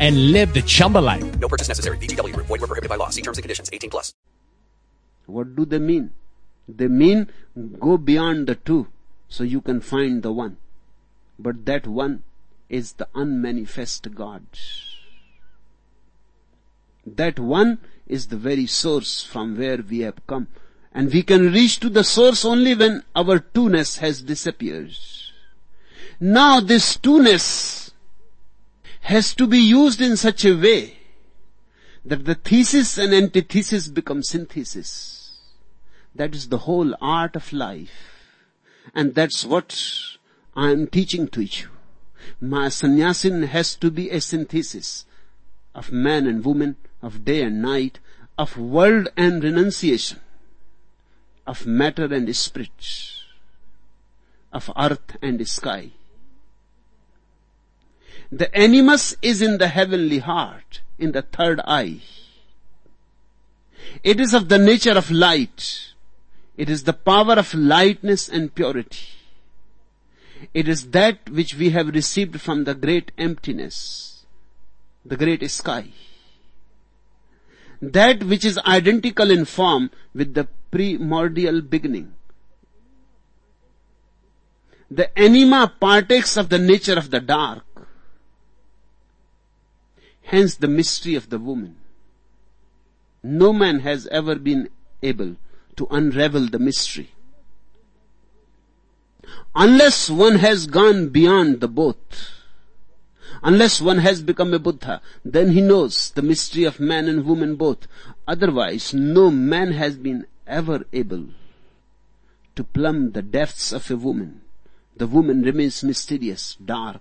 and live the Chumba life. No purchase necessary. VGW. Void were prohibited by law. See terms and conditions. 18 plus. What do they mean? They mean go beyond the two so you can find the one. But that one is the unmanifest God. That one is the very source from where we have come. And we can reach to the source only when our two-ness has disappeared. Now this two-ness has to be used in such a way that the thesis and antithesis become synthesis. That is the whole art of life. And that's what I am teaching to you. My sannyasin has to be a synthesis of man and woman, of day and night, of world and renunciation of matter and spirit, of earth and sky. The animus is in the heavenly heart, in the third eye. It is of the nature of light. It is the power of lightness and purity. It is that which we have received from the great emptiness, the great sky. That which is identical in form with the primordial beginning. The anima partakes of the nature of the dark. Hence the mystery of the woman. No man has ever been able to unravel the mystery. Unless one has gone beyond the both, unless one has become a Buddha, then he knows the mystery of man and woman both. Otherwise, no man has been ever able to plumb the depths of a woman. The woman remains mysterious, dark.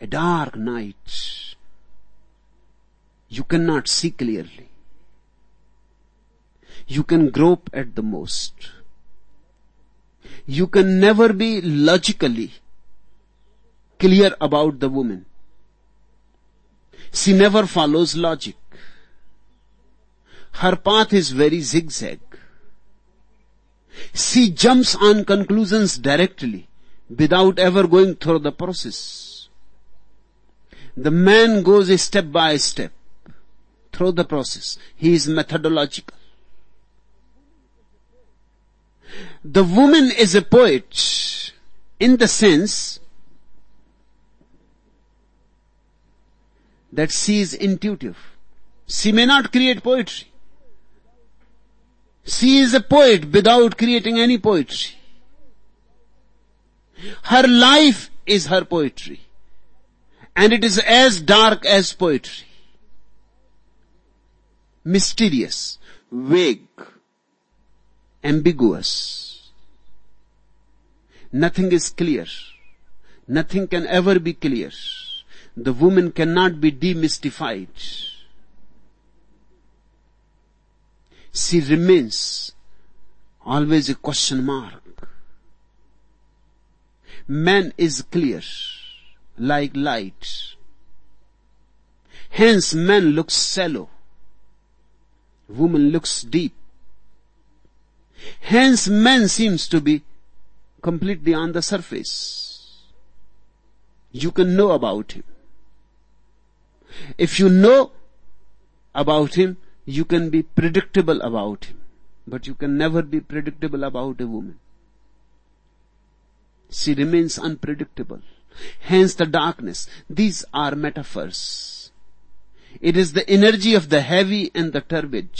A dark night. You cannot see clearly. You can grope at the most. You can never be logically clear about the woman. She never follows logic. Her path is very zigzag. She jumps on conclusions directly without ever going through the process. The man goes step by step through the process. He is methodological. The woman is a poet in the sense that she is intuitive. She may not create poetry. She is a poet without creating any poetry. Her life is her poetry. And it is as dark as poetry. Mysterious, vague, ambiguous. Nothing is clear. Nothing can ever be clear. The woman cannot be demystified. She remains always a question mark. Man is clear, like light. Hence man looks shallow. Woman looks deep. Hence man seems to be completely on the surface. You can know about him. If you know about him, you can be predictable about him, but you can never be predictable about a woman. She remains unpredictable. Hence the darkness. These are metaphors. It is the energy of the heavy and the turbid.